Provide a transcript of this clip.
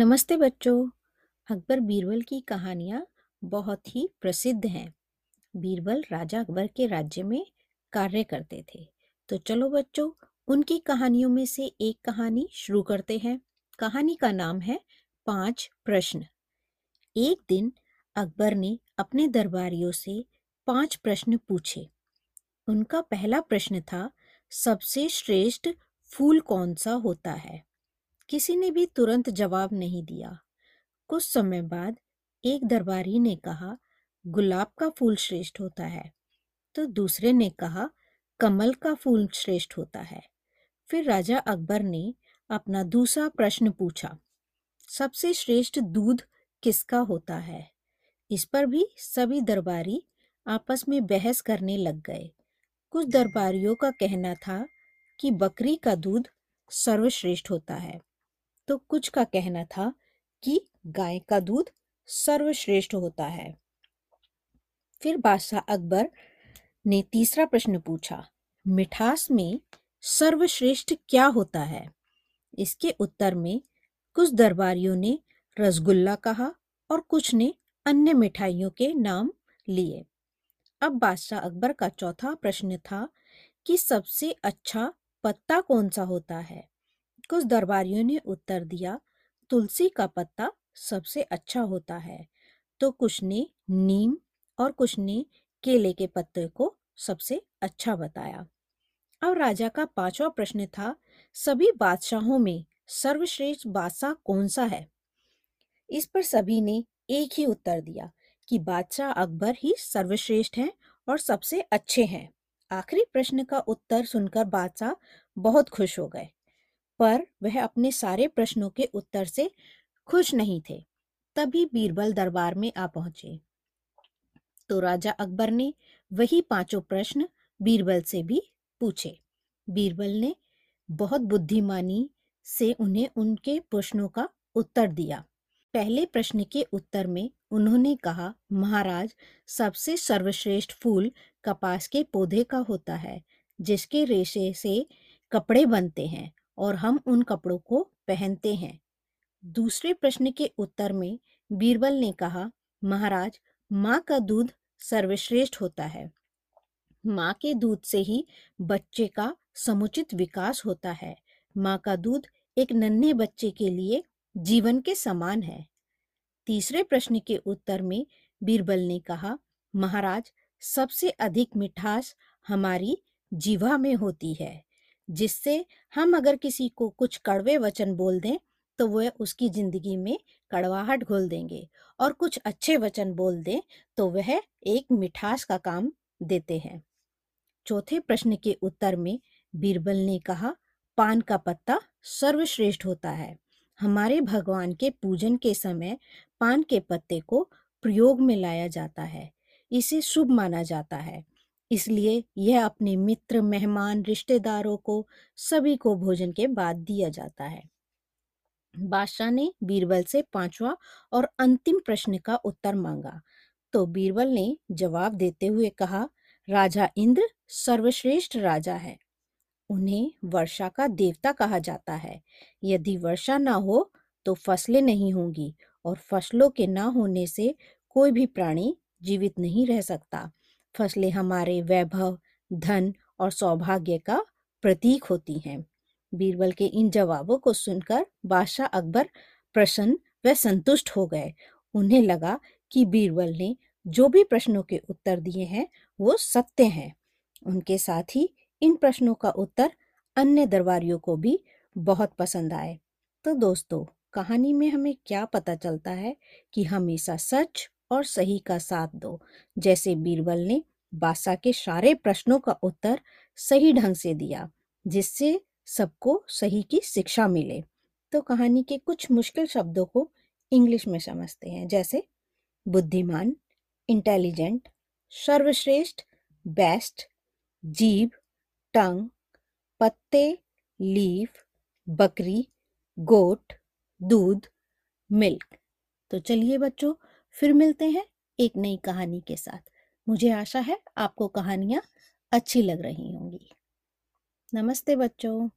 नमस्ते बच्चों। अकबर बीरबल की कहानियाँ बहुत ही प्रसिद्ध हैं। बीरबल राजा अकबर के राज्य में कार्य करते थे। तो चलो बच्चों, उनकी कहानियों में से एक कहानी शुरू करते हैं। कहानी का नाम है पाँच प्रश्न। एक दिन अकबर ने अपने दरबारियों से पाँच प्रश्न पूछे। उनका पहला प्रश्न था, सबसे श्रेष्ठ फूल कौन सा होता है? किसी ने भी तुरंत जवाब नहीं दिया। कुछ समय बाद एक दरबारी ने कहा, गुलाब का फूल श्रेष्ठ होता है। तो दूसरे ने कहा, कमल का फूल श्रेष्ठ होता है। फिर राजा अकबर ने अपना दूसरा प्रश्न पूछा, सबसे श्रेष्ठ दूध किसका होता है? इस पर भी सभी दरबारी आपस में बहस करने लग गए। कुछ दरबारियों का कहना था कि बकरी का दूध सर्वश्रेष्ठ होता है। तो कुछ का कहना था कि गाय का दूध सर्वश्रेष्ठ होता है। फिर बादशाह अकबर ने तीसरा प्रश्न पूछा, मिठास में सर्वश्रेष्ठ क्या होता है? इसके उत्तर में कुछ दरबारियों ने रसगुल्ला कहा और कुछ ने अन्य मिठाइयों के नाम लिए। अब बादशाह अकबर का चौथा प्रश्न था कि सबसे अच्छा पत्ता कौन सा होता है? कुछ दरबारियों ने उत्तर दिया, तुलसी का पत्ता सबसे अच्छा होता है। तो कुछ ने नीम और कुछ ने केले के पत्ते को सबसे अच्छा बताया। अब राजा का पांचवा प्रश्न था, सभी बादशाहों में सर्वश्रेष्ठ बादशाह कौन सा है? इस पर सभी ने एक ही उत्तर दिया कि बादशाह अकबर ही सर्वश्रेष्ठ हैं और सबसे अच्छे हैं। आखिरी प्रश्न का उत्तर सुनकर बादशाह बहुत खुश हो गए। पर वह अपने सारे प्रश्नों के उत्तर से खुश नहीं थे। तभी बीरबल दरबार में आ पहुँचे। तो राजा अकबर ने वही पाँचों प्रश्न बीरबल से भी पूछे। बीरबल ने बहुत बुद्धिमानी से उन्हें उनके प्रश्नों का उत्तर दिया। पहले प्रश्न के उत्तर में उन्होंने कहा, महाराज, सबसे सर्वश्रेष्ठ फूल कपास के पौधे का होता है, जिसके रेशे से कपड़े बनते हैं। और हम उन कपड़ों को पहनते हैं। दूसरे प्रश्न के उत्तर में बीरबल ने कहा, महाराज, माँ का दूध सर्वश्रेष्ठ होता है। माँ के दूध से ही बच्चे का समुचित विकास होता है। माँ का दूध एक नन्हे बच्चे के लिए जीवन के समान है। तीसरे प्रश्न के उत्तर में बीरबल ने कहा, महाराज, सबसे अधिक मिठास हमारी जीवा में होती है। जिससे हम अगर किसी को कुछ कड़वे वचन बोल दें तो वह उसकी ज़िंदगी में कड़वाहट घोल देंगे और कुछ अच्छे वचन बोल दें तो वह एक मिठास का काम देते हैं। चौथे प्रश्न के उत्तर में बीरबल ने कहा, पान का पत्ता सर्वश्रेष्ठ होता है। हमारे भगवान के पूजन के समय पान के पत्ते को प्रयोग में लाया जाता है। इसे शुभ माना जाता है। इसलिए यह अपने मित्र, मेहमान, रिश्तेदारों को सभी को भोजन के बाद दिया जाता है। बादशाह ने बीरबल से पांचवा और अंतिम प्रश्न का उत्तर मांगा। तो बीरबल ने जवाब देते हुए कहा, राजा इंद्र सर्वश्रेष्ठ राजा है। उन्हें वर्षा का देवता कहा जाता है। यदि वर्षा ना हो तो फ़सलें नहीं होंगी और फ़सलों के ना होने से कोई भी प्राणी जीवित नहीं रह सकता। फ़सलें हमारे वैभव, धन और सौभाग्य का प्रतीक होती हैं। बीरबल के इन जवाबों को सुनकर बादशाह अकबर प्रसन्न व संतुष्ट हो गए। उन्हें लगा कि बीरबल ने जो भी प्रश्नों के उत्तर दिए हैं, वो सत्य हैं। उनके साथ ही इन प्रश्नों का उत्तर अन्य दरबारियों को भी बहुत पसंद आए। तो दोस्तों, कहानी में हमें क्या पता चलता है कि हमेशा सच और सही का साथ दो। जैसे बीरबल ने बादशाह के सारे प्रश्नों का उत्तर सही ढंग से दिया, जिससे सबको सही की शिक्षा मिले। तो कहानी के कुछ मुश्किल शब्दों को इंग्लिश में समझते हैं, जैसे बुद्धिमान, इंटेलिजेंट, सर्वश्रेष्ठ, बेस्ट, जीव, टंग, पत्ते, लीफ, बकरी, गोट, दूध, मिल्क। तो चलिए बच्चों फिर मिलते हैं एक नई कहानी के साथ। मुझे आशा है आपको कहानियाँ अच्छी लग रही होंगी। नमस्ते बच्चों।